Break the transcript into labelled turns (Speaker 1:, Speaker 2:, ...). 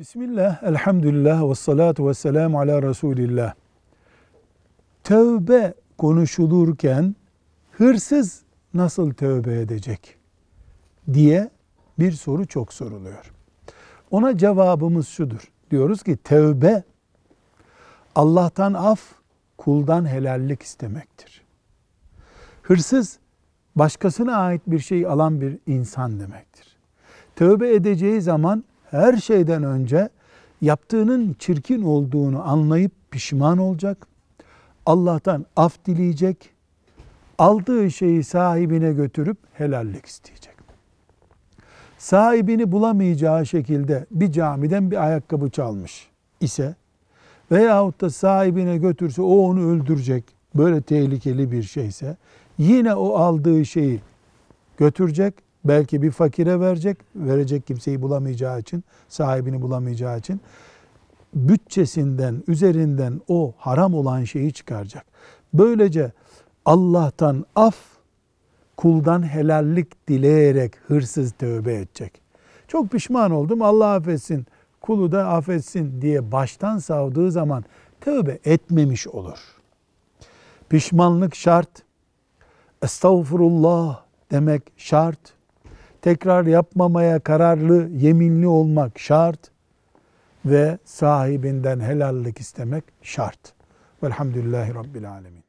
Speaker 1: Bismillah, elhamdülillah ve salatu ve selamu ala Resulillah. Tövbe konuşulurken hırsız nasıl tövbe edecek diye bir soru çok soruluyor. Ona cevabımız şudur. Diyoruz ki tövbe Allah'tan af, kuldan helallik istemektir. Hırsız başkasına ait bir şey alan bir insan demektir. Tövbe edeceği zaman her şeyden önce yaptığının çirkin olduğunu anlayıp pişman olacak. Allah'tan af dileyecek. Aldığı şeyi sahibine götürüp helallik isteyecek. Sahibini bulamayacağı şekilde bir camiden bir ayakkabı çalmış ise veyahut da sahibine götürse o onu öldürecek böyle tehlikeli bir şeyse yine o aldığı şeyi götürecek belki bir fakire verecek verecek kimseyi bulamayacağı için sahibini bulamayacağı için bütçesinden üzerinden o haram olan şeyi çıkaracak. Böylece Allah'tan af kuldan helallik dileyerek hırsız tövbe edecek. Çok pişman oldum Allah affetsin kulu da affetsin diye baştan savdığı zaman tövbe etmemiş olur. Pişmanlık şart. Estağfurullah demek şart tekrar yapmamaya kararlı, yeminli olmak şart ve sahibinden helallik istemek şart. Velhamdülillahi Rabbil Alemin.